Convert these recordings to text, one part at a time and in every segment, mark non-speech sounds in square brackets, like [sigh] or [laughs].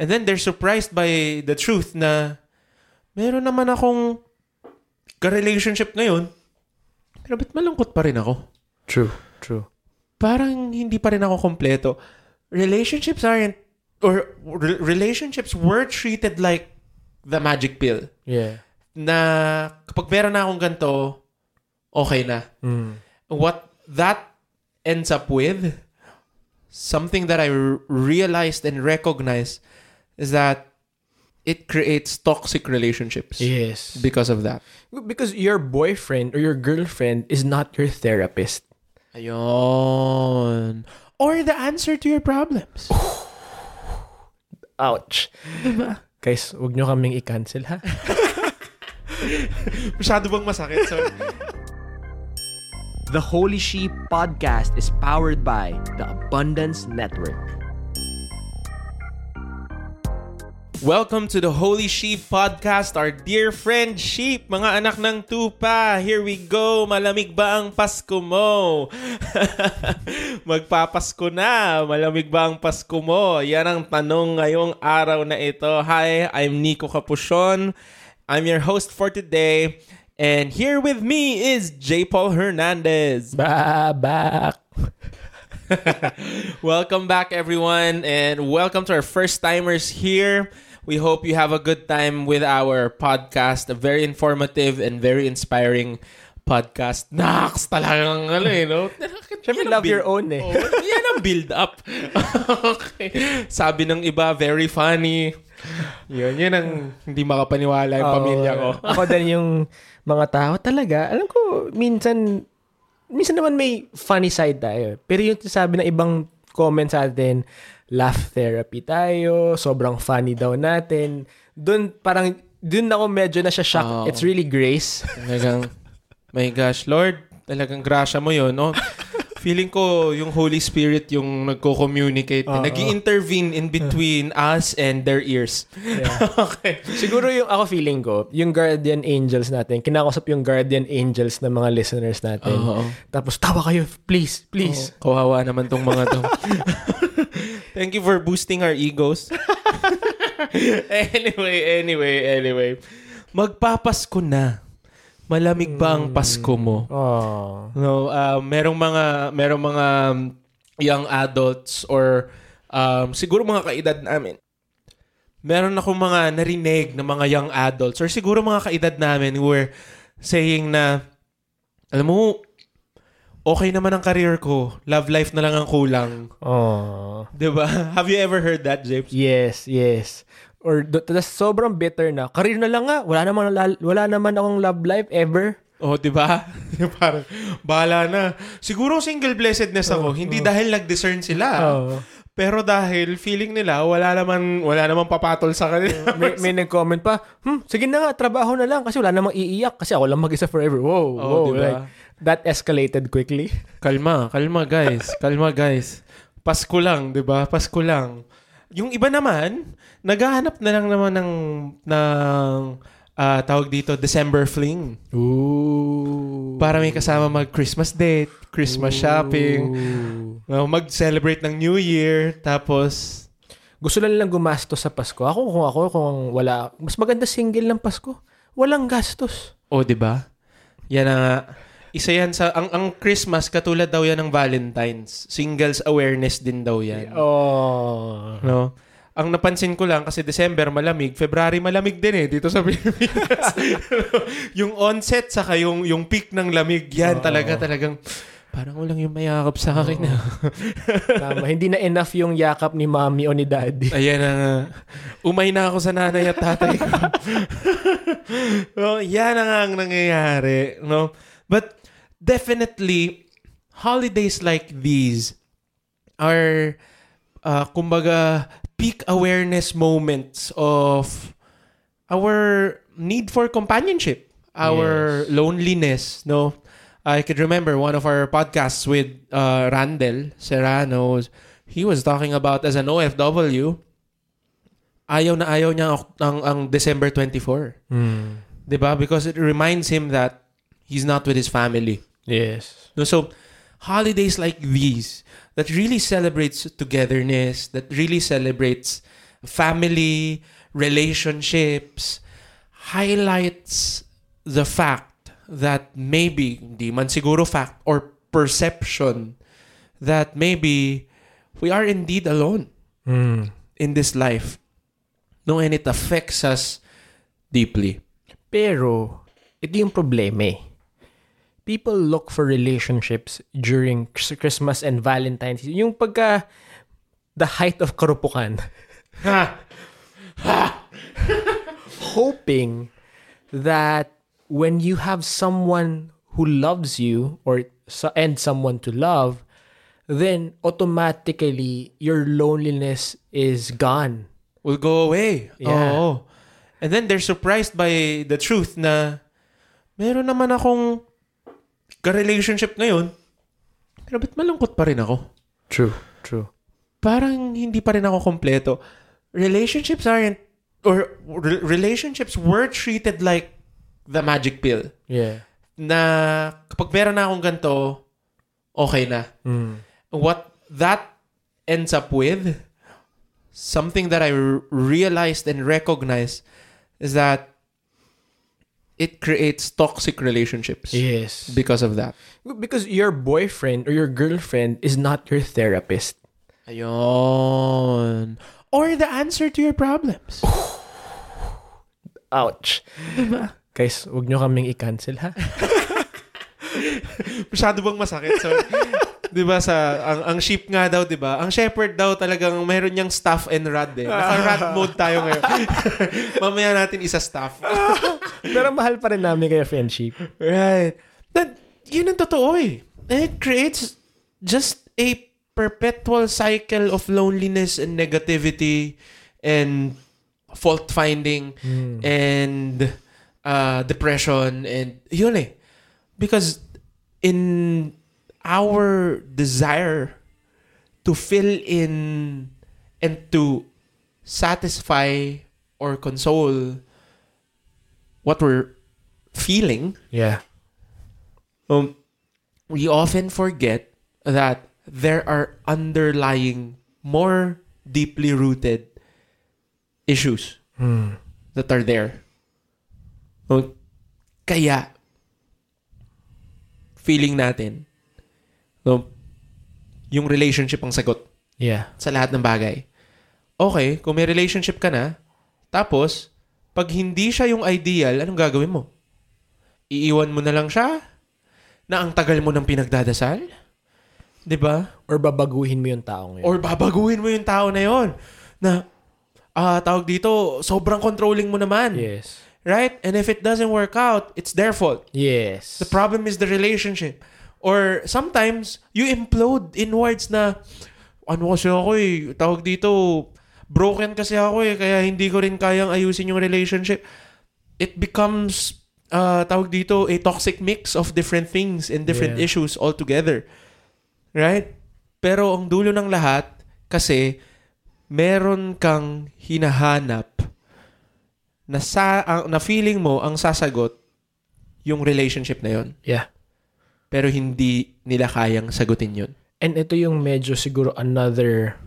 And then they're surprised by the truth na meron naman akong ka-relationship ngayon, pero ba't malungkot pa rin ako? True. True. Parang hindi pa rin ako kompleto. Relationships aren't, or re- relationships were treated like the magic pill. Yeah. Na kapag meron na akong ganito, okay na. Mm. What that ends up with, something that I r- realized and recognized is that it creates toxic relationships Yes. because of that. Because your boyfriend or your girlfriend is not your therapist. Ayun. Or the answer to your problems. [sighs] Ouch. diba? Guys, wag nyo kaming i-cancel ha. [laughs] Masyado bang masakit? So, The Holy Sheep podcast is powered by the Abundance Network. Welcome to the Holy Sheep Podcast, our dear friend Sheep, mga anak ng tupa. Here we go. Malamig ba ang Pasko mo? [laughs] Magpapasko na. Malamig ba ang Pasko mo? Yan ang tanong ngayong araw na ito. Hi, I'm Nico Capuchon. I'm your host for today. And here with me is J. Paul Hernandez. Ba back. [laughs] welcome back, everyone, and welcome to our first timers here. We hope you have a good time with our podcast, a very informative and very inspiring podcast. [laughs] Naks, talagang ano eh, no? Siyempre, love your build- own eh. Oh, yan ang build up. [laughs] okay. Sabi ng iba, very funny. Yun, yun ang hindi makapaniwala yung pamilya ko. [laughs] Ako din yung mga tao talaga. Alam ko, minsan, minsan naman may funny side tayo. Pero yung sabi ng ibang comments sa atin, laugh therapy tayo, sobrang funny daw natin. Doon parang, doon ako medyo na siya shock. Oo. It's really grace. [laughs] Talagang, my gosh, Lord, talagang grasya mo yun, no? [laughs] Feeling ko yung Holy Spirit yung nagko-communicate, Oo. nag intervene in between [laughs] us and their ears. okay. Siguro yung ako feeling ko, yung guardian angels natin, kinakausap yung guardian angels ng mga listeners natin. Oo. Tapos, tawa kayo, please, please. Oh, kawawa naman tong mga to. Thank you for boosting our egos. [laughs] anyway, anyway, anyway. Magpapasko na. Malamig ba ang Pasko mo? Oh. No, uh, merong mga merong mga um, young adults or um, siguro mga kaedad namin. Meron akong mga narinig ng mga young adults or siguro mga kaedad namin who were saying na alam mo, okay naman ang career ko. Love life na lang ang kulang. Oh. 'Di ba? [laughs] Have you ever heard that, James? Yes, yes. Or tas sobrang bitter na. Career na lang nga. Wala naman wala naman akong love life ever. Oh, 'di ba? [laughs] Parang bahala na. Siguro single blessedness ako, hindi dahil nag-discern sila. Oo. Pero dahil feeling nila wala naman wala naman papatol sa kanila. [laughs] may, may nag-comment pa, hmm, sige na nga, trabaho na lang kasi wala namang iiyak kasi ako lang mag-isa forever. Wow, Oh, wow. diba? Like, that escalated quickly. kalma, kalma guys. Kalma guys. Pasko lang, 'di ba? Pasko lang. Yung iba naman, naghahanap na lang naman ng ng ah, tawag dito December fling. Ooh. Para may kasama mag Christmas date, Christmas shopping, uh, mag-celebrate ng New Year, tapos Gusto lang nilang gumastos sa Pasko. Ako kung ako, kung wala, mas maganda single ng Pasko. Walang gastos. Oh, 'di ba? Yan na nga. Isa yan sa ang ang Christmas katulad daw yan ng Valentine's. Singles awareness din daw yan. Oh. No? Ang napansin ko lang kasi December malamig, February malamig din eh dito sa [laughs] Pilipinas. yung onset saka yung yung peak ng lamig yan Oo. talaga talagang parang walang yung mayakap sa akin. ah. Tama. Hindi na enough yung yakap ni mommy o ni daddy. Ayan na nga. Umay na ako sa nanay at tatay ko. no, [laughs] yan na nga ang nangyayari. No? But definitely, holidays like these are, uh, kumbaga, peak awareness moments of our need for companionship, our Yes. loneliness, no? I could remember one of our podcasts with uh, Randall Serrano. He was talking about as an OFW, ayaw na ayaw niya ang, ang, December 24. Hmm. 'Di ba? Because it reminds him that he's not with his family. Yes. No, so holidays like these that really celebrates togetherness, that really celebrates family, relationships, highlights the fact that maybe, hindi man siguro fact or perception that maybe we are indeed alone Mm. in this life. No, and it affects us deeply. Pero, ito yung problema eh. People look for relationships during Chris- Christmas and Valentine's. Yung pagka the height of karupukan. [laughs] hoping that when you have someone who loves you or and someone to love, then automatically your loneliness is gone. will go away. Yeah. Oo. And then they're surprised by the truth na meron naman akong ka-relationship ngayon, pero ba't malungkot pa rin ako? True. True. Parang hindi pa rin ako kompleto. Relationships aren't, or re- relationships were treated like the magic pill. Yeah. Na kapag meron na akong ganito, okay na. Mm. what that ends up with, something that I r- realized and recognized is that it creates toxic relationships Yes. because of that. Because your boyfriend or your girlfriend is not your therapist. Ayun. Or the answer to your problems. Ouch. Guys, wag nyo kaming i-cancel ha. [laughs] Masyado bang masakit? So, 'di ba sa ang ang sheep nga daw, 'di ba? Ang shepherd daw talagang mayroon niyang staff and rod eh. Naka-rod mode tayo ngayon. [laughs] Mamaya natin isa staff. Pero mahal pa rin namin kaya friendship. Right. That, yun ang totoo eh. And it creates just a perpetual cycle of loneliness and negativity and fault finding and uh, depression and yun eh. Because in our desire to fill in and to satisfy or console what we're feeling, Yeah. um, we often forget that there are underlying, more deeply rooted issues that are there. Um, kaya, feeling natin, um, yung relationship ang sagot Yeah. sa lahat ng bagay. Okay, kung may relationship ka na, tapos, pag hindi siya yung ideal, anong gagawin mo? Iiwan mo na lang siya? Na ang tagal mo ng pinagdadasal? 'Di ba? Or babaguhin mo yung taong yun. Or babaguhin mo yung tao na yon na ah tawag dito, sobrang controlling mo naman. yes. Right? And if it doesn't work out, it's their fault. Yes. The problem is the relationship. Or sometimes, you implode inwards na, ano kasi ako eh, tawag dito, broken kasi ako eh, kaya hindi ko rin kayang ayusin yung relationship. It becomes, uh, tawag dito, a toxic mix of different things and different Yeah. issues altogether. Right? Pero ang dulo ng lahat, kasi, meron kang hinahanap na, sa, ang- na feeling mo ang sasagot yung relationship na yon Yeah. pero hindi nila kayang sagutin yun. And ito yung medyo siguro another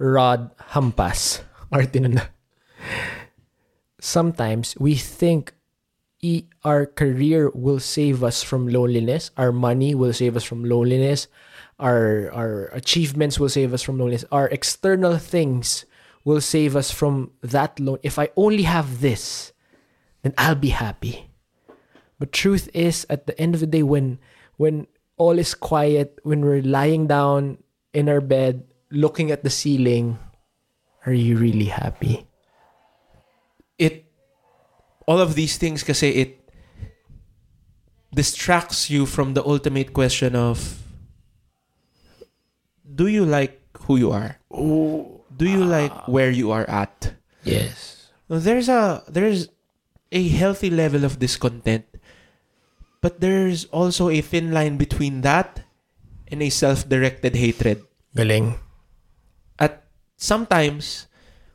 rod hampas. [laughs] Martin. Sometimes we think e- our career will save us from loneliness, our money will save us from loneliness, our our achievements will save us from loneliness, our external things will save us from that lone. If I only have this, then I'll be happy. But truth is, at the end of the day, when when all is quiet, when we're lying down in our bed, looking at the ceiling, are you really happy? It, all of these things kasi it distracts you from the ultimate question of, do you like who you are? Do you like ah. where you are at? Yes. There's a, there's a healthy level of discontent, but there's also a thin line between that and a self-directed hatred. Galing. Sometimes,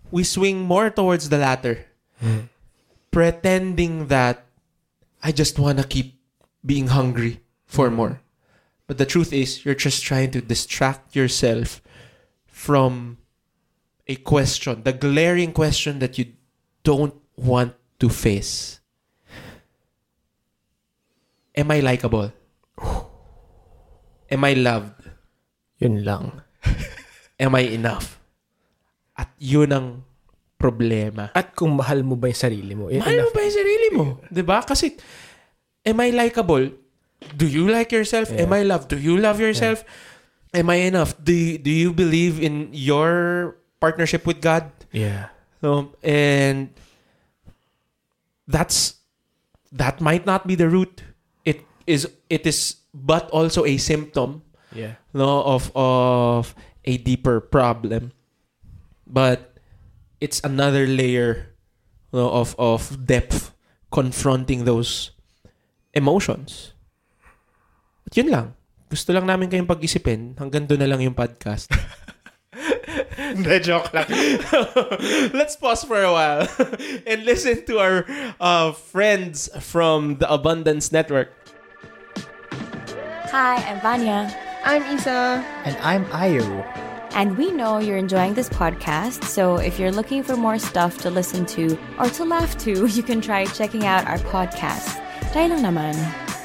we swing more towards the latter. Hmm. Pretending that I just want to keep being hungry for hmm. more. But the truth is, you're just trying to distract yourself from a question, the glaring question that you don't want to face. Am I likable? [sighs] Am I loved? Yun lang. [laughs] Am I enough? At yun ang problema. At kung mahal mo ba yung sarili mo? Yun Mahal mo ba yung sarili mo? 'Di ba? Kasi, am I likable? Do you like yourself? Am I loved? Do you love yourself? Am I enough? Do you, do you believe in your partnership with God? Yeah. So, and that's that might not be the root. It is it is but also a symptom Yeah. no of of a deeper problem. But it's another layer no, of of depth confronting those emotions. At yun lang. Gusto lang namin kayong pag-isipin. Hanggang doon na lang yung podcast. [laughs] Hindi, joke lang. [laughs] Let's pause for a while [laughs] and listen to our uh, friends from the Abundance Network. Hi, I'm Vanya, I'm Isa. And I'm Ayo. And we know you're enjoying this podcast. So if you're looking for more stuff to listen to or to laugh to, [laughs] you can try checking out our podcast. Try lang naman.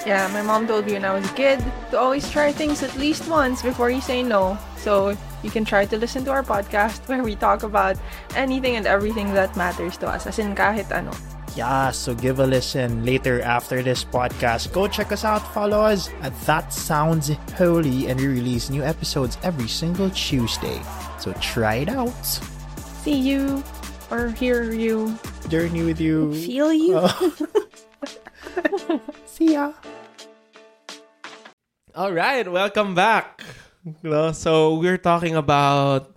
Yeah, my mom told me when I was a kid to always try things at least once before you say no. So you can try to listen to our podcast [laughs] where we talk about anything and everything that matters to us. As in kahit ano. Yeah, so give a listen later after this podcast. Go check us out, follow us at That Sounds Holy, and we release new episodes every single Tuesday. So try it out. See you or hear you. Journey with you. Feel you? Oh. [laughs] See ya. All right, welcome back. So we're talking about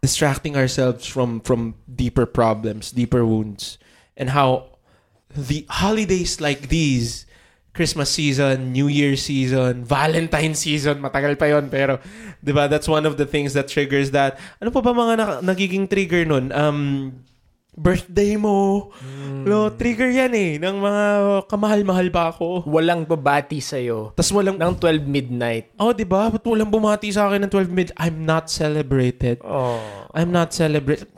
distracting ourselves from from deeper problems, deeper wounds, and how the holidays like these, Christmas season, New Year season, Valentine season, matagal pa yon pero 'di ba that's one of the things that triggers that. Ano pa ba mga na- nagiging trigger nun? Um birthday mo. No, trigger yan eh ng mga kamahal-mahal ba ako. Walang babati sa'yo Tapos walang ng 12 midnight. Oh, di ba? Ba't walang bumati sa akin ng 12 mid? I'm not celebrated. Oh. I'm not celebrated.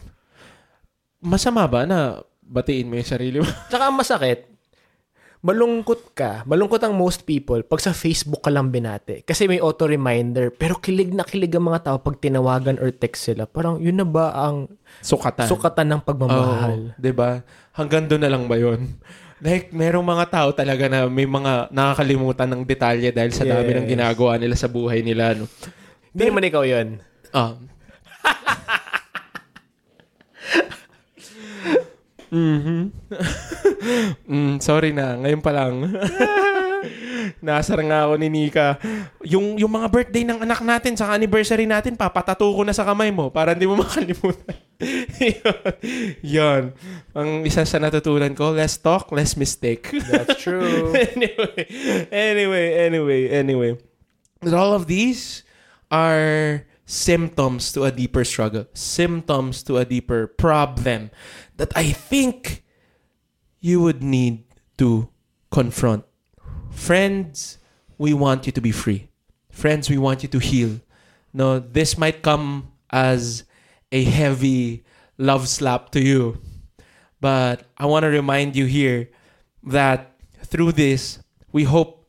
Masama ba na batiin mo yung sarili mo? [laughs] Tsaka masakit, malungkot ka. Malungkot ang most people pag sa Facebook ka lang binati. Kasi may auto-reminder. Pero kilig na kilig ang mga tao pag tinawagan or text sila. Parang yun na ba ang Sukatan. sukatan ng pagmamahal? Di ba? Hanggang doon na lang ba yun? [laughs] Like, merong mga tao talaga na may mga nakakalimutan ng detalye dahil sa dami ng Yes. ginagawa nila sa buhay nila. No? Hindi naman ikaw yun. Ah. [laughs] mhm. [laughs] mm, sorry na, ngayon pa lang. [laughs] Nasar nga ako ni Nika. Yung, yung mga birthday ng anak natin sa anniversary natin, papatato ko na sa kamay mo para hindi mo [laughs] makalimutan. Yun. Yun. Ang isa sa natutunan ko, less talk, less mistake. That's true. anyway, anyway, anyway, anyway. But all of these are symptoms to a deeper struggle, symptoms to a deeper problem that I think you would need to confront. Friends, we want you to be free. Friends, we want you to heal. No, this might come as a heavy love slap to you. But I want to remind you here that through this, we hope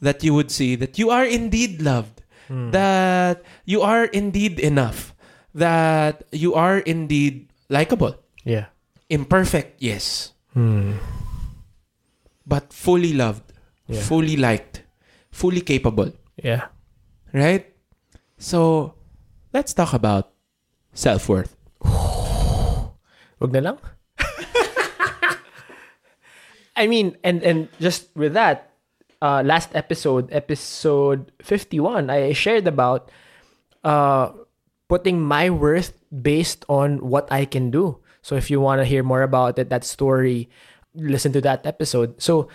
that you would see that you are indeed loved, that you are indeed enough, that you are indeed likable. Yeah. Imperfect, yes, Hmm. but fully loved, Yeah. fully liked, fully capable, Yeah. right? So, let's talk about self worth. [sighs] Wag na lang. [laughs] I mean, and and just with that, uh, last episode, episode 51, I shared about uh, putting my worth based on what I can do. So if you want to hear more about it, that story, listen to that episode. So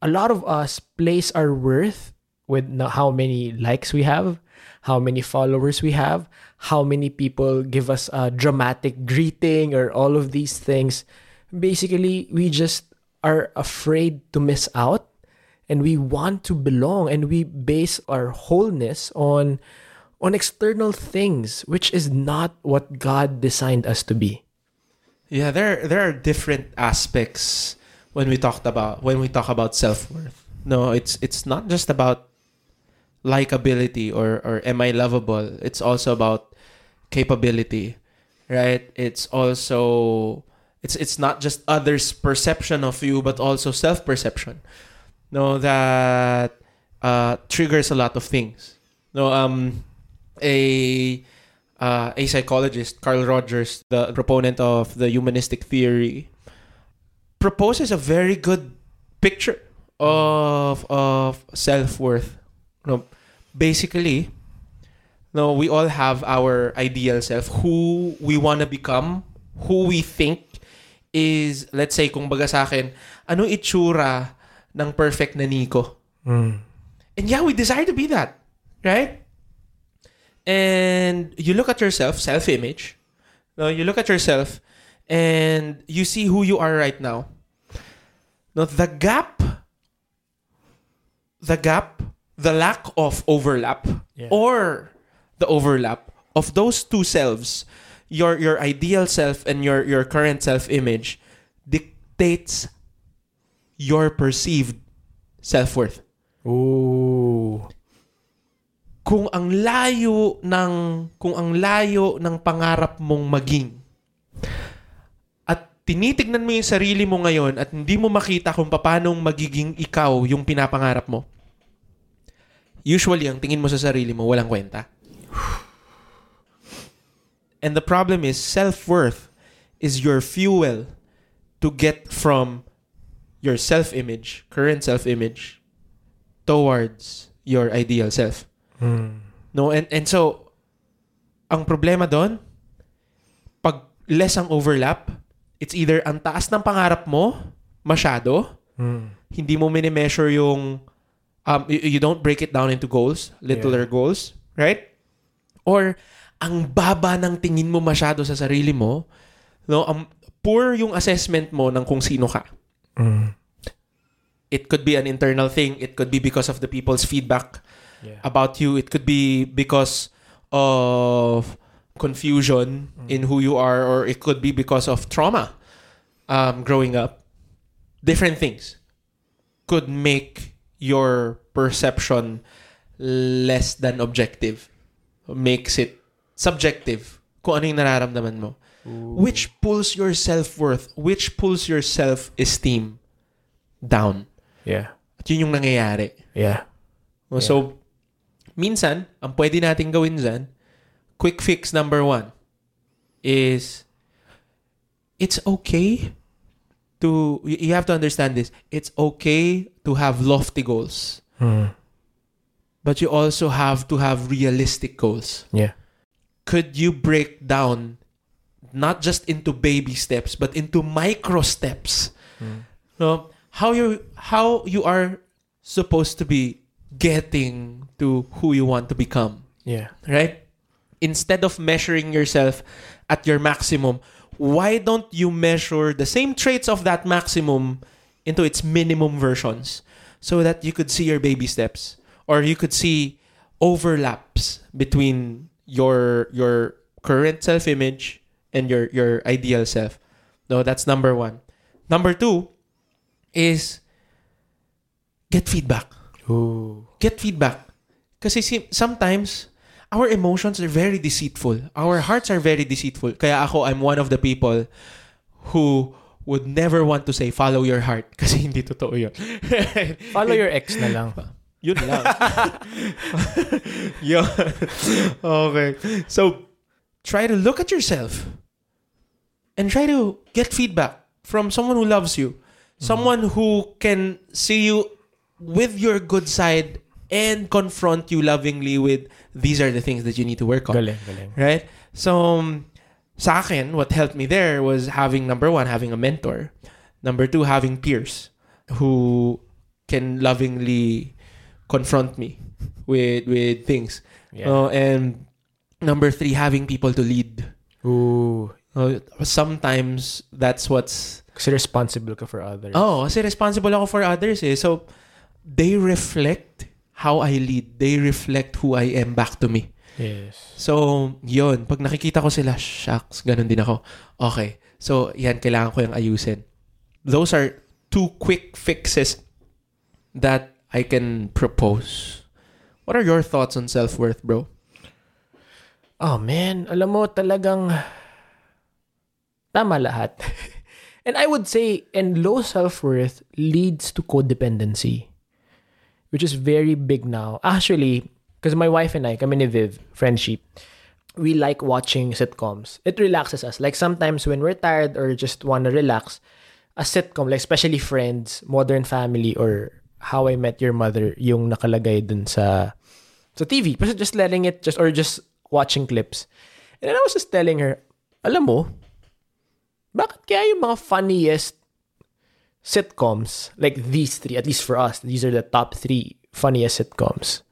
a lot of us place our worth with how many likes we have, how many followers we have, how many people give us a dramatic greeting or all of these things. Basically, we just are afraid to miss out and we want to belong and we base our wholeness on on external things, which is not what God designed us to be. Yeah, there there are different aspects when we talked about when we talk about self worth. No, it's it's not just about likability or or am I lovable. It's also about capability, right? It's also it's it's not just others' perception of you, but also self perception. No, that uh, triggers a lot of things. No, um, a uh, a psychologist, Carl Rogers, the proponent of the humanistic theory, proposes a very good picture of of self worth. No, basically, no, we all have our ideal self, who we wanna become, who we think is, let's say, kung baga sa akin, ano itsura ng perfect na Nico? Mm. And yeah, we desire to be that, right? And you look at yourself, self-image. No, you look at yourself and you see who you are right now. No, the gap, the gap, the lack of overlap, Yeah. or the overlap of those two selves, your your ideal self and your your current self-image, dictates your perceived self-worth. Ooh. kung ang layo ng kung ang layo ng pangarap mong maging at tinitignan mo yung sarili mo ngayon at hindi mo makita kung paano magiging ikaw yung pinapangarap mo usually ang tingin mo sa sarili mo walang kwenta and the problem is self-worth is your fuel to get from your self-image current self-image towards your ideal self. No, and and so ang problema doon pag less ang overlap, it's either ang taas ng pangarap mo masyado, hindi mo mini-measure yung um you, you don't break it down into goals, littler goals, right? Or ang baba ng tingin mo masyado sa sarili mo, no, ang poor yung assessment mo ng kung sino ka. It could be an internal thing, it could be because of the people's feedback Yeah. about you. It could be because of confusion in who you are, or it could be because of trauma um, growing up. Different things could make your perception less than objective. Makes it subjective kung ano yung nararamdaman mo. Which pulls your self-worth, which pulls your self-esteem down. Yeah. At yun yung nangyayari. Yeah. Oh, no, So, minsan, ang pwede natin gawin dyan, quick fix number one is, it's okay to, you you have to understand this, it's okay to have lofty goals. Hmm. But you also have to have realistic goals. Yeah. Could you break down not just into baby steps, but into micro steps? Hmm. No, how you how you are supposed to be getting to who you want to become, Yeah. right? Instead of measuring yourself at your maximum, why don't you measure the same traits of that maximum into its minimum versions so that you could see your baby steps or you could see overlaps between your your current self-image and your your ideal self. No, that's number 1. Number 2 is get feedback Ooh. get feedback. Kasi si- sometimes, our emotions are very deceitful. Our hearts are very deceitful. Kaya ako, I'm one of the people who would never want to say, follow your heart. [laughs] Kasi hindi totoo yun. [laughs] Follow your ex na lang. [laughs] yun lang. yun. okay. So, try to look at yourself and try to get feedback from someone who loves you. Someone who can see you with your good side and confront you lovingly with these are the things that you need to work on. Galing, galing. Right? So, um, sa akin, what helped me there was having, number one, having a mentor. Number two, having peers who can lovingly confront me with with things. Yeah. Uh, and number three, having people to lead. Ooh. Uh, sometimes that's what's Kasi responsible ka for others. Oh, kasi responsible ako for others eh. So, they reflect how I lead. They reflect who I am back to me. Yes. So, yun. Pag nakikita ko sila, shucks, ganun din ako. Okay. So, yan, kailangan ko yung ayusin. Those are two quick fixes that I can propose. What are your thoughts on self-worth, bro? Oh man, alam mo talagang tama lahat. [laughs] and I would say, and low self-worth leads to codependency, which is very big now. Actually, because my wife and I, kami ni Viv, friendship, we like watching sitcoms. It relaxes us. Like sometimes when we're tired or just want to relax, a sitcom, like especially Friends, Modern Family, or How I Met Your Mother, yung nakalagay dun sa sa TV. Pero just letting it, just or just watching clips. And then I was just telling her, alam mo, bakit kaya yung mga funniest sitcoms, like these three, at least for us, these are the top three funniest sitcoms.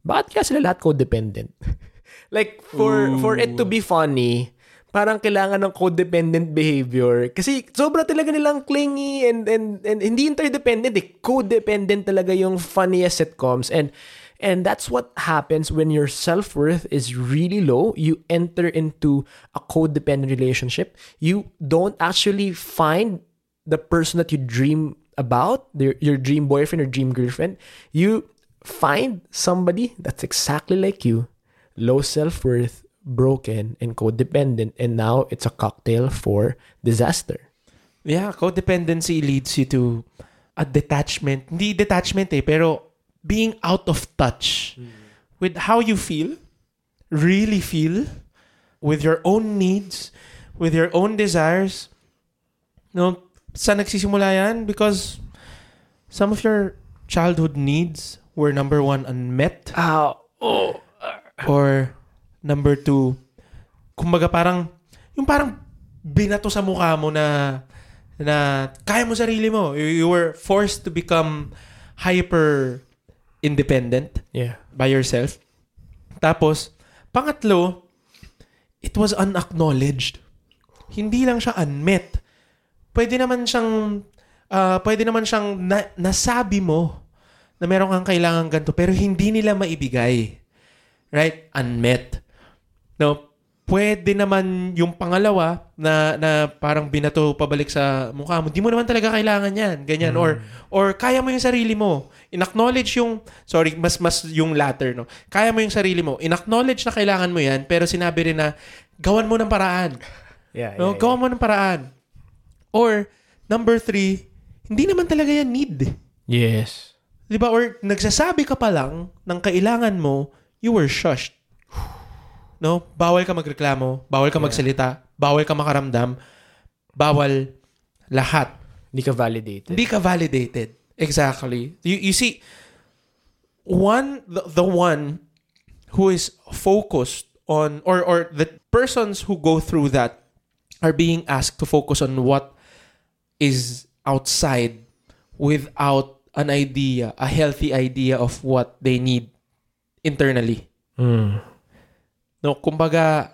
Bakit kaya sila lahat codependent? [laughs] like, for for it to be funny, parang kailangan ng codependent behavior. Kasi sobra talaga nilang clingy and, and, and hindi interdependent eh. Codependent talaga yung funniest sitcoms. And and that's what happens when your self-worth is really low. You enter into a codependent relationship. You don't actually find the person that you dream about, your, your dream boyfriend or dream girlfriend. You find somebody that's exactly like you, low self-worth, broken, and codependent. And now it's a cocktail for disaster. Yeah, codependency leads you to a detachment. Hindi detachment eh, pero being out of touch with how you feel, really feel, with your own needs, with your own desires. No, sa nagsisimula yan? Because some of your childhood needs were number one, unmet. Ow. Oh. Or number two, kumbaga parang, yung parang binato sa mukha mo na, na kaya mo sarili mo. You, you were forced to become hyper independent Yeah. by yourself. Tapos, pangatlo, it was unacknowledged. Hindi lang siya unmet. Pwede naman siyang, ah, pwede naman siyang na- nasabi mo na meron kang kailangan ganito, pero hindi nila maibigay. Right? Unmet. No, pwede naman yung pangalawa na na parang binato pabalik sa mukha mo. Di mo naman talaga kailangan 'yan. Ganyan or or kaya mo yung sarili mo. In-acknowledge yung sorry, mas mas yung latter no. Kaya mo yung sarili mo. In-acknowledge na kailangan mo 'yan, pero sinabi rin na gawan mo ng paraan. Yeah. No, yeah, gawan mo ng paraan. Or number three, hindi naman talaga yan need. Yes. Di ba? Or nagsasabi ka pa lang ng kailangan mo, you were shushed. No? Bawal ka magreklamo, bawal ka magsalita, bawal ka makaramdam, bawal lahat. Hindi ka validated. Hindi ka validated. Exactly. You, you see, one, the, the one who is focused on, or, or the persons who go through that are being asked to focus on what is outside without an idea, a healthy idea of what they need internally. Mm. No, kumbaga,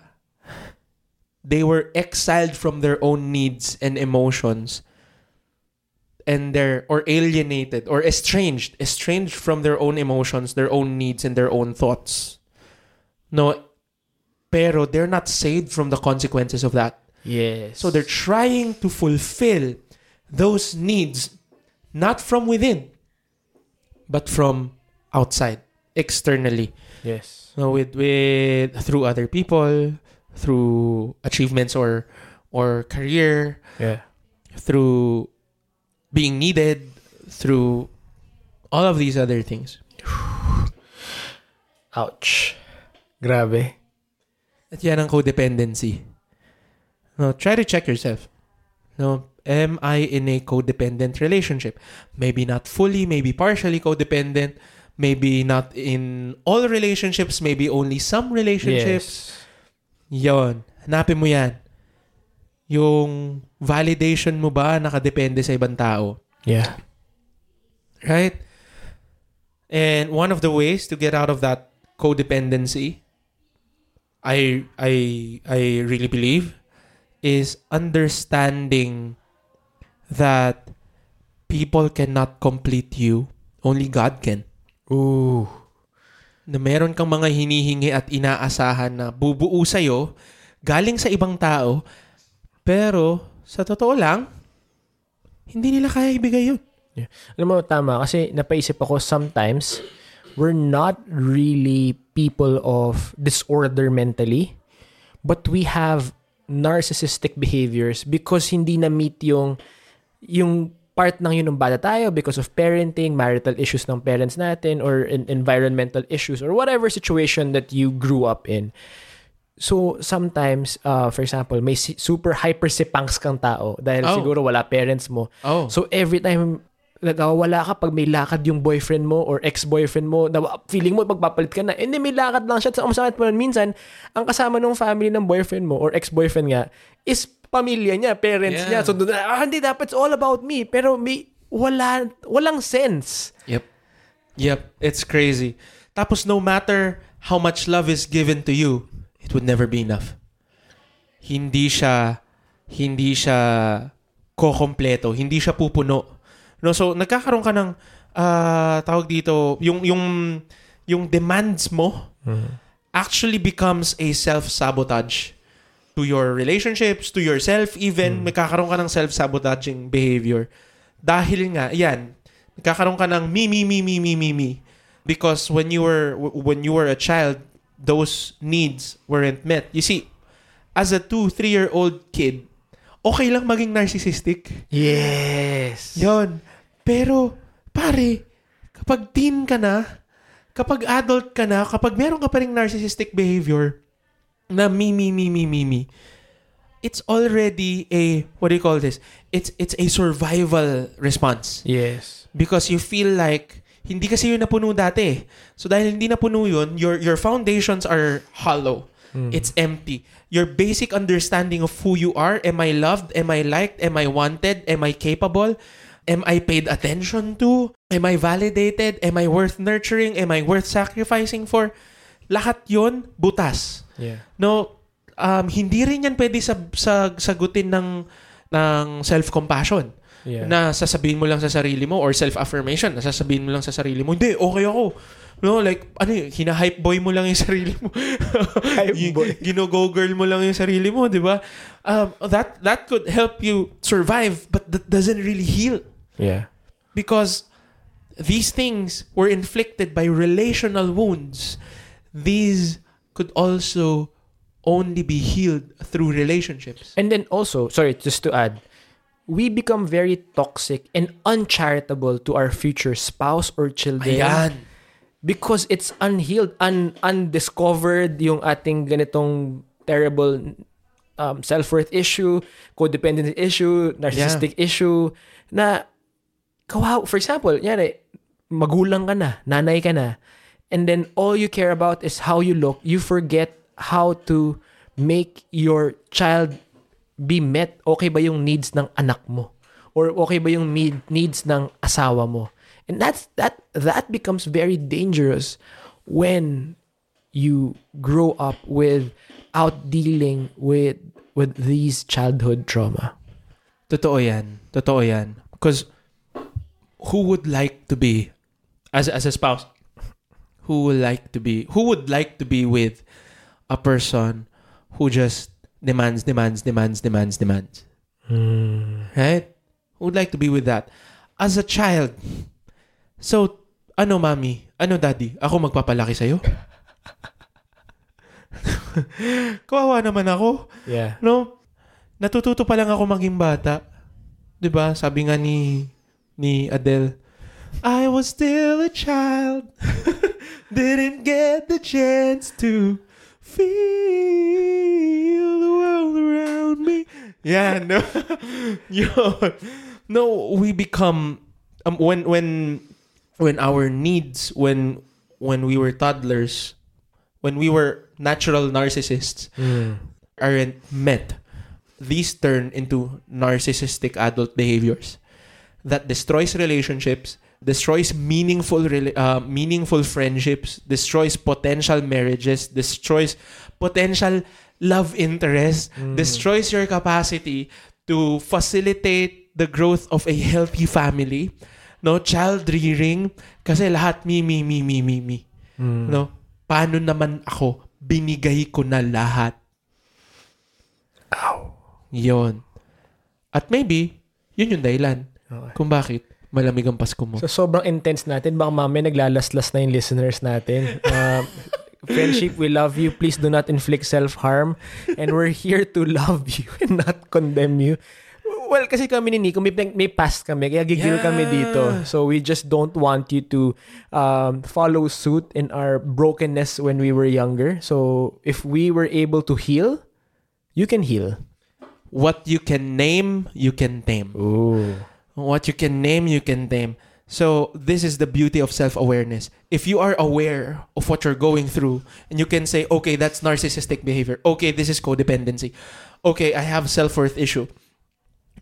they were exiled from their own needs and emotions and they're or alienated or estranged estranged from their own emotions their own needs and their own thoughts no pero they're not saved from the consequences of that Yes. so they're trying to fulfill those needs not from within but from outside externally Yes. No, with with through other people, through achievements or or career, Yeah. through being needed, through all of these other things. [sighs] Ouch. Grabe. At yan ang codependency. No, try to check yourself. No, am I in a codependent relationship? Maybe not fully, maybe partially codependent, maybe not in all relationships, maybe only some relationships. Yes. Yon. Hanapin mo yan. Yung validation mo ba nakadepende sa ibang tao? Yeah. Right? And one of the ways to get out of that codependency, I I I really believe, is understanding that people cannot complete you. Only God can. Ooh. na meron kang mga hinihingi at inaasahan na bubuo sa'yo galing sa ibang tao, pero sa totoo lang, hindi nila kaya ibigay yun. Alam mo, tama. Kasi napaisip ako, sometimes, we're not really people of disorder mentally, but we have narcissistic behaviors because hindi na-meet yung, yung part ng yun ng bata tayo because of parenting, marital issues ng parents natin, or en- environmental issues, or whatever situation that you grew up in. So, sometimes, uh, for example, may si- super hyper sipangs kang tao dahil Oh. siguro wala parents mo. Oh. So, every time nagawala ka pag may lakad yung boyfriend mo or ex-boyfriend mo, na feeling mo magpapalit ka na, hindi may lakad lang siya. Sa masakit pa nun, minsan, ang kasama ng family ng boyfriend mo or ex-boyfriend nga is pamilya niya, parents Yeah. niya. So, doon, ah, hindi, dapat it's all about me. Pero may, wala, walang sense. Yep. Yep. It's crazy. Tapos no matter how much love is given to you, it would never be enough. Hindi siya hindi siya kokompleto, hindi siya pupuno. No, so nagkakaroon ka ng ah, tawag dito, yung yung yung demands mo actually becomes a self-sabotage to your relationships, to yourself even. Magkakaroon ka ng self-sabotaging behavior. Dahil nga, yan, nagkakaroon ka ng me, me, me, me, me, me, me. Because when you were when you were a child, those needs weren't met. You see, as a two, three-year-old kid, okay lang maging narcissistic. Yes. Yon. Pero, pare, kapag teen ka na, kapag adult ka na, kapag meron ka pa rin narcissistic behavior, na me, me, me, me, me, me, it's already a, what do you call this? It's, it's a survival response. Yes. Because you feel like, hindi kasi yun napuno dati. So dahil hindi napuno yun, your, your foundations are hollow. It's empty. Your basic understanding of who you are, am I loved? Am I liked? Am I wanted? Am I capable? Am I paid attention to? Am I validated? Am I worth nurturing? Am I worth sacrificing for? Lahat yon butas. Yeah. No, um, hindi rin yan pwede sa, sa, sagutin ng, ng self-compassion Yeah. na sasabihin mo lang sa sarili mo or self-affirmation na sasabihin mo lang sa sarili mo, hindi, okay ako. No, like, ano yun, hina-hype boy mo lang yung [laughs] sarili mo. Hype boy. Gino-go girl mo lang yung sarili mo, di ba? Um, that, that could help you survive, but that doesn't really heal. Yeah. Because these things were inflicted by relational wounds. These could also only be healed through relationships. And then also, sorry, just to add, we become very toxic and uncharitable to our future spouse or children. Ayan. Because it's unhealed, un undiscovered yung ating ganitong terrible um, self-worth issue, codependency issue, narcissistic issue, na, kawaw, for example, yan magulang ka na, nanay ka na, and then all you care about is how you look, you forget how to make your child be met. Okay ba yung needs ng anak mo? Or okay ba yung need, needs ng asawa mo? And that's that that becomes very dangerous when you grow up without dealing with with these childhood trauma. Totoo yan. Totoo yan. Because who would like to be, as, as a spouse, who would like to be, who would like to be with a person who just demands, demands, demands, demands, demands? Right? Who would like to be with that? As a child, so, ano mami? Ano daddy? Ako magpapalaki sa'yo? [laughs] Kawawa naman ako. Yeah. No? Natututo pa lang ako maging bata. 'Di ba? Sabi nga ni ni Adele, I was still a child. [laughs] Didn't get the chance to feel the world around me. Yeah, [laughs] no. Yun. No, we become um, when when when our needs when when we were toddlers, when we were natural narcissists, aren't met, these turn into narcissistic adult behaviors that destroys relationships, destroys meaningful uh, meaningful friendships, destroys potential marriages, destroys potential love interest, destroys your capacity to facilitate the growth of a healthy family. No child rearing kasi lahat me me me me me me. No? Paano naman ako? Binigay ko na lahat. Ow. Yon. At maybe, yun yung dahilan Okay. kung bakit malamig ang Pasko mo. So, sobrang intense natin. Baka mamaya naglalaslas na yung listeners natin. Um, friendship, we love you. Please do not inflict self-harm. And we're here to love you and not condemn you. Well, kasi kami ni Nico, may, may past kami, kaya gigil Yeah. kami dito. So we just don't want you to um, follow suit in our brokenness when we were younger. So if we were able to heal, you can heal. What you can name, you can tame. Ooh. What you can name, you can tame. So this is the beauty of self-awareness. If you are aware of what you're going through and you can say, okay, that's narcissistic behavior. Okay, this is codependency. Okay, I have self-worth issue.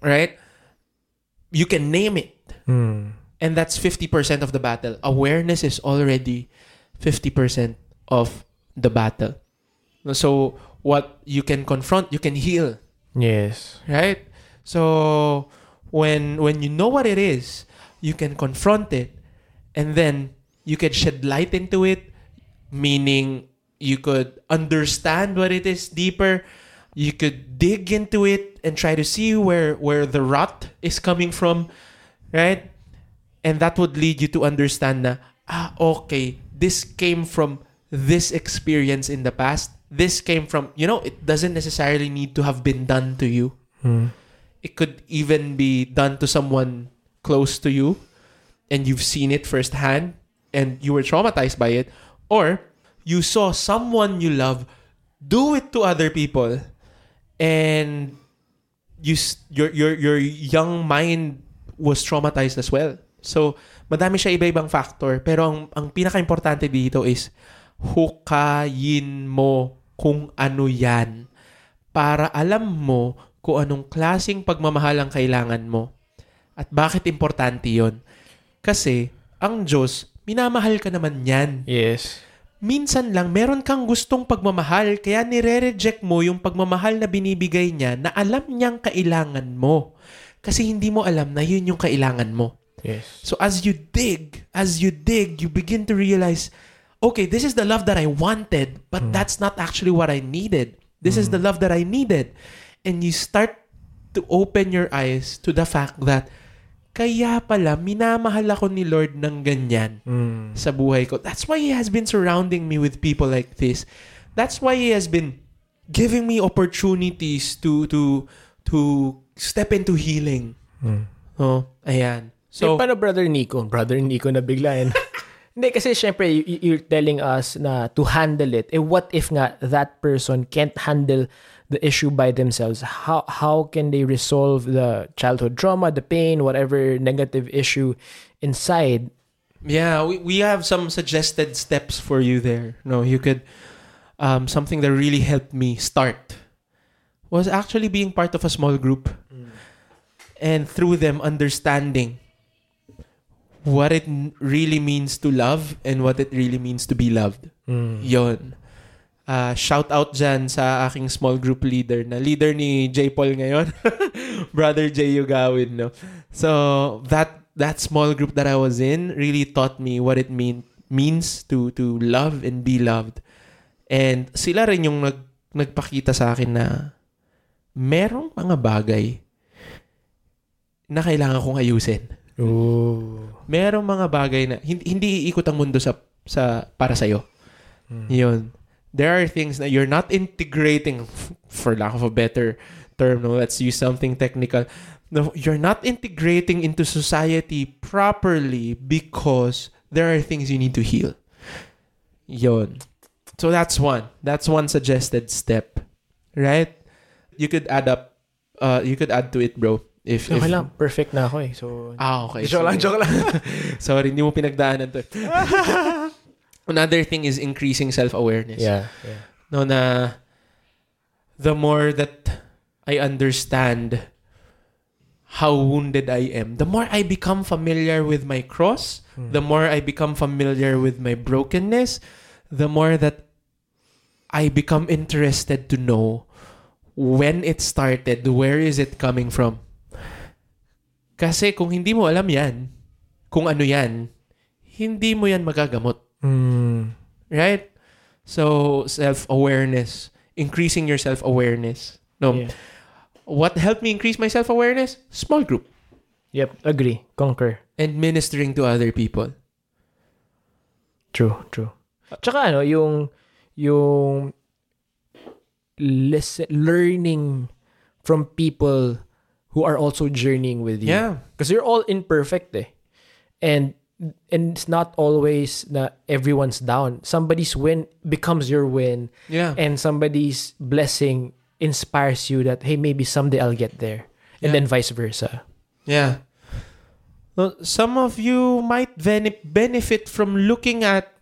Right? You can name it. Hmm. And that's 50% of the battle. Awareness is already 50% of the battle. So what you can confront, you can heal Yes. right so when when you know what it is you can confront it and then you can shed light into it meaning you could understand what it is deeper. You could dig into it and try to see where where the rot is coming from right? And that would lead you to understand na ah okay this came from this experience in the past. This came from you know it doesn't necessarily need to have been done to you it could even be done to someone close to you and you've seen it firsthand and you were traumatized by it or you saw someone you love do it to other people and you your your your young mind was traumatized as well. So madami siya iba-ibang factor pero ang ang pinaka-importante dito is hukayin mo kung ano yan para alam mo kung anong klasing pagmamahal ang kailangan mo. At bakit importante yon? Kasi, ang Diyos, minamahal ka naman yan. Yes. Minsan lang, meron kang gustong pagmamahal, kaya nire-reject mo yung pagmamahal na binibigay niya na alam niyang kailangan mo. Kasi hindi mo alam na yun yung kailangan mo. Yes. So as you dig, as you dig, you begin to realize, okay, this is the love that I wanted, but that's not actually what I needed. This is the love that I needed. And you start to open your eyes to the fact that kaya pala minamahal ako ni Lord ng ganyan sa buhay ko. That's why He has been surrounding me with people like this. That's why He has been giving me opportunities to to to step into healing. Oh, ayan. So, So, paano Brother Nico? Brother Nico na bigla yan. [laughs] Hindi, kasi syempre, you're telling us na to handle it. Eh, what if nga that person can't handle the issue by themselves? How how can they resolve the childhood trauma, the pain, whatever negative issue inside? Yeah, we, we have some suggested steps for you there. No, you could um something that really helped me start was actually being part of a small group. And through them understanding what it really means to love and what it really means to be loved. Yon. Ah, shout out dyan sa aking small group leader na leader ni J. Paul ngayon. [laughs] Brother J. Yugawin, no? So, that that small group that I was in really taught me what it mean means to to love and be loved. And sila rin yung nag, nagpakita sa akin na merong mga bagay na kailangan kong ayusin Ooh. merong mga bagay na hindi, hindi iikot ang mundo sa sa para sa iyo. Yun. There are things that you're not integrating for lack of a better term, no, let's use something technical. No, you're not integrating into society properly because there are things you need to heal. Yun. So that's one. That's one suggested step. Right? You could add up uh you could add to it, bro. If, Okay if lang, perfect na ako eh. So, Ah, okay. joke lang, Sige. joke lang. [laughs] Sorry, hindi mo pinagdaanan to. [laughs] Another thing is increasing self-awareness. yeah, yeah. No, na the more that I understand how wounded I am, the more I become familiar with my cross, the more I become familiar with my brokenness, the more that I become interested to know when it started, where is it coming from. Kasi kung hindi mo alam yan, kung ano yan, hindi mo yan magagamot. Mm. right? So self-awareness, increasing your self-awareness. No. Yeah. What helped me increase my self-awareness? Small group Yep, agree. Concur. and ministering to other people. True, true. Tsaka ano, yung yung listen, learning from people who are also journeying with you. Yeah. Because you're all imperfect eh. And and it's not always na everyone's down. Somebody's win becomes your win Yeah. and somebody's blessing inspires you that hey maybe someday I'll get there. And then vice versa. Yeah. Well, some of you might bene- benefit from looking at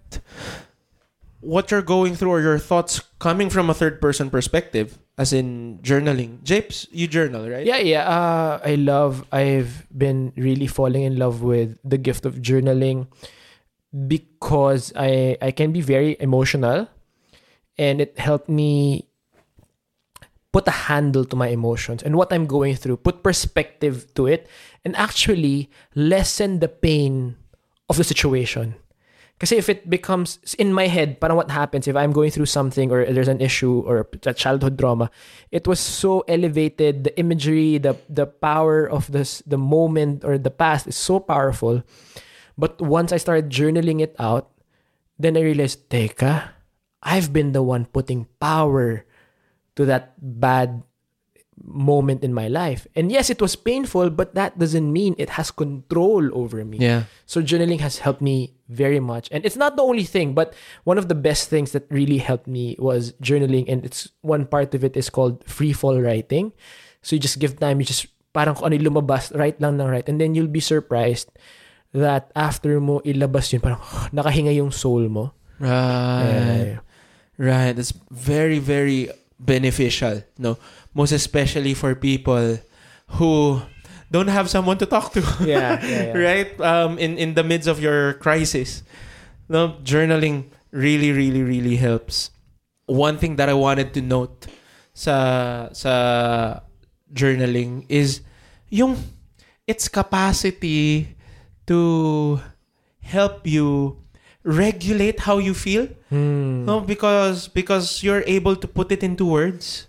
what you're going through or your thoughts coming from a third person perspective, as in journaling. Japes, you journal, right? Yeah, yeah. Uh, I love, I've been really falling in love with the gift of journaling because I, I can be very emotional and it helped me put a handle to my emotions and what I'm going through, put perspective to it, and actually lessen the pain of the situation. Kasi if it becomes in my head, parang what happens if I'm going through something or there's an issue or a childhood trauma, it was so elevated. The imagery, the the power of this, the moment or the past is so powerful. But once I started journaling it out, then I realized, teka, I've been the one putting power to that bad moment in my life. And yes, it was painful, but that doesn't mean it has control over me. Yeah. So journaling has helped me very much. And it's not the only thing, but one of the best things that really helped me was journaling. And it's one part of it is called free fall writing. So you just give time, you just parang kung ano lumabas, write lang ng write. And then you'll be surprised that after mo ilabas yun, parang ah, nakahinga yung soul mo. Right. Right. That's very, very beneficial. No, most especially for people who don't have someone to talk to. Yeah, yeah, [laughs] yeah. right. Um, in in the midst of your crisis, no, journaling really, really, really helps. One thing that I wanted to note sa sa journaling is yung its capacity to help you regulate how you feel Hmm. no because because you're able to put it into words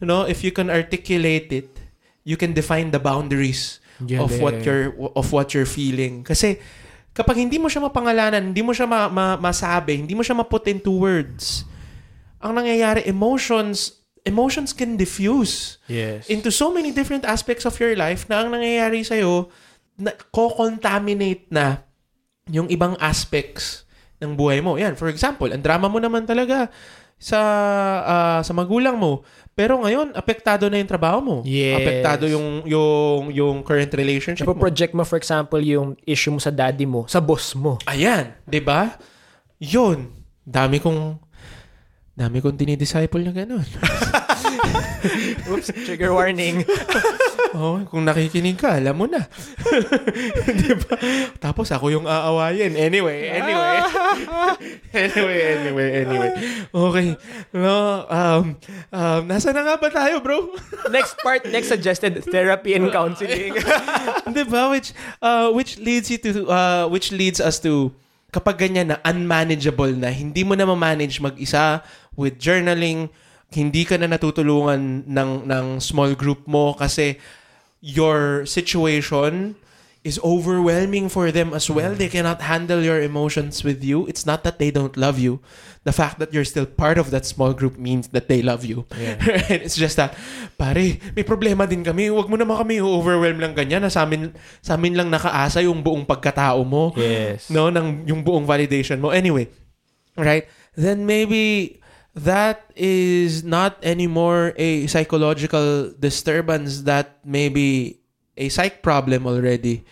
you know if you can articulate it you can define the boundaries Yeah, of what you're of what you're feeling kasi kapag hindi mo siya mapangalanan hindi mo siya ma, ma- masabi hindi mo siya ma-put into words ang nangyayari emotions emotions can diffuse Yes. into so many different aspects of your life na ang nangyayari sa'yo, na, ko-contaminate na yung ibang aspects ng buhay mo. Yan, for example, ang drama mo naman talaga sa ah, sa magulang mo. Pero ngayon, apektado na yung trabaho mo. Yes. Apektado yung yung yung current relationship mo. project mo, for example, yung issue mo sa daddy mo, sa boss mo. Ayan, 'di ba? Yun. Dami kong dami kong dinidisciple na ganun. [laughs] Oops, trigger warning. [laughs] Oh, kung nakikinig ka, alam mo na. [laughs] 'Di ba? Tapos ako yung aawayin. Anyway, anyway. anyway, anyway, anyway. Okay. No, um, um, nasa na nga ba tayo, bro? next part, next suggested therapy and counseling. 'Di ba? Which uh, which leads you to uh, which leads us to kapag ganyan na unmanageable na hindi mo na ma-manage mag-isa with journaling, hindi ka na natutulungan ng ng small group mo kasi your situation is overwhelming for them as well. They cannot handle your emotions with you. It's not that they don't love you. The fact that you're still part of that small group means that they love you. Right? [laughs] It's just that, pare, may problema din kami. Huwag mo naman kami overwhelm lang ganyan na sa amin, sa amin lang nakaasa yung buong pagkatao mo. Yes. No, ng, yung buong validation mo. Anyway, right? Then maybe that is not anymore a psychological disturbance that may be a psych problem already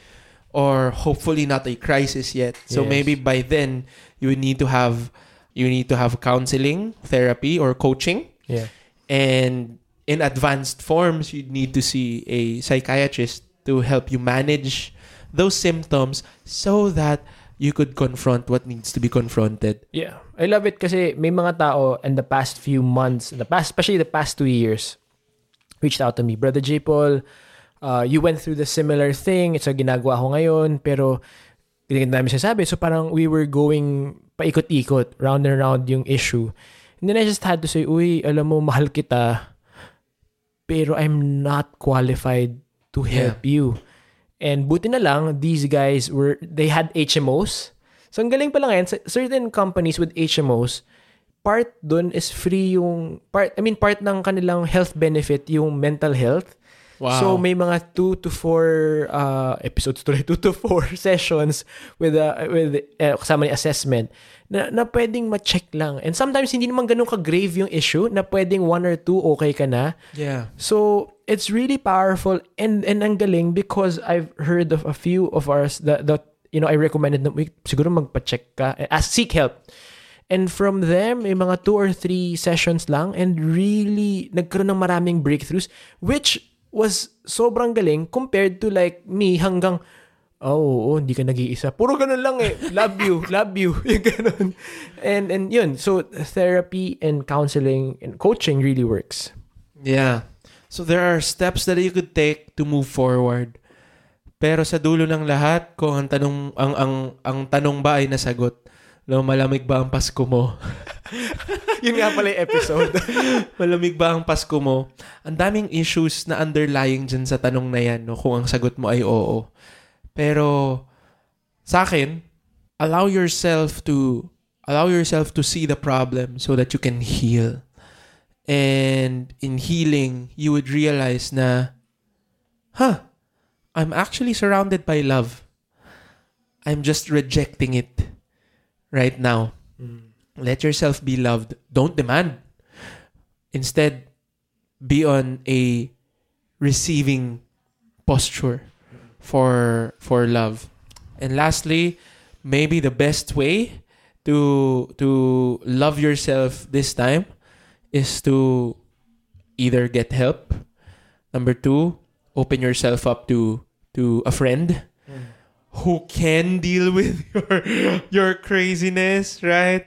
or hopefully not a crisis yet so Yes. maybe by then you need to have you need to have counseling therapy or coaching yeah. and in advanced forms you need to see a psychiatrist to help you manage those symptoms so that you could confront what needs to be confronted Yeah. I love it kasi may mga tao in the past few months, the past, especially the past two years, reached out to me. Brother J. Paul, uh, you went through the similar thing. It's a ginagawa ko ngayon. Pero, hindi namin sinasabi. So, parang we were going paikot-ikot, round and round yung issue. And then I just had to say, uy, alam mo, mahal kita, pero I'm not qualified to help you. And buti na lang, these guys were, they had HMOs. So, ang galing pala ngayon, certain companies with HMOs, part dun is free yung, part, I mean, part ng kanilang health benefit, yung mental health. Wow. So, may mga two to four uh, episodes tuloy, [laughs] two to four sessions with, uh, with uh, kasama ni assessment na, na pwedeng ma-check lang. And sometimes, hindi naman ganun ka-grave yung issue na pwedeng one or two okay ka na. yeah. So it's really powerful and and ang galing because I've heard of a few of ours that that you know I recommended "Uy, siguro magpa-check ka eh, ask seek help. And from them, may mga two or three sessions lang and really nagkaroon ng maraming breakthroughs which was sobrang galing compared to like me hanggang Oh, oh, hindi ka nag-iisa. Puro ganun lang eh. [laughs] Love you, love you. [laughs] Yung ganun. And, and yun. So, therapy and counseling and coaching really works. Yeah. So there are steps that you could take to move forward. Pero sa dulo ng lahat, kung ang tanong ang ang ang tanong ba ay nasagot, no, malamig ba ang Pasko mo? [laughs] Yun nga pala yung episode. [laughs] malamig ba ang Pasko mo? Ang daming issues na underlying dyan sa tanong na yan, no, kung ang sagot mo ay oo. Pero sa akin, allow yourself to allow yourself to see the problem so that you can heal. And in healing, you would realize na, huh, I'm actually surrounded by love. I'm just rejecting it right now. Hmm. Let yourself be loved. Don't demand. Instead, be on a receiving posture for for love. And lastly, maybe the best way to to love yourself this time is to either get help. Number two, open yourself up to to a friend who can deal with [laughs] your your craziness, right?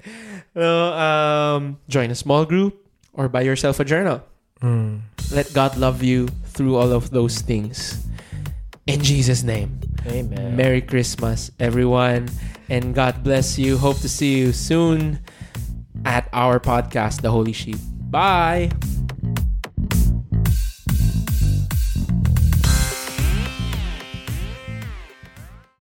Um, join a small group or buy yourself a journal. Let God love you through all of those things. In Jesus' name. Amen. Merry Christmas, everyone. And God bless you. Hope to see you soon at our podcast, The Holy Sheep. Bye.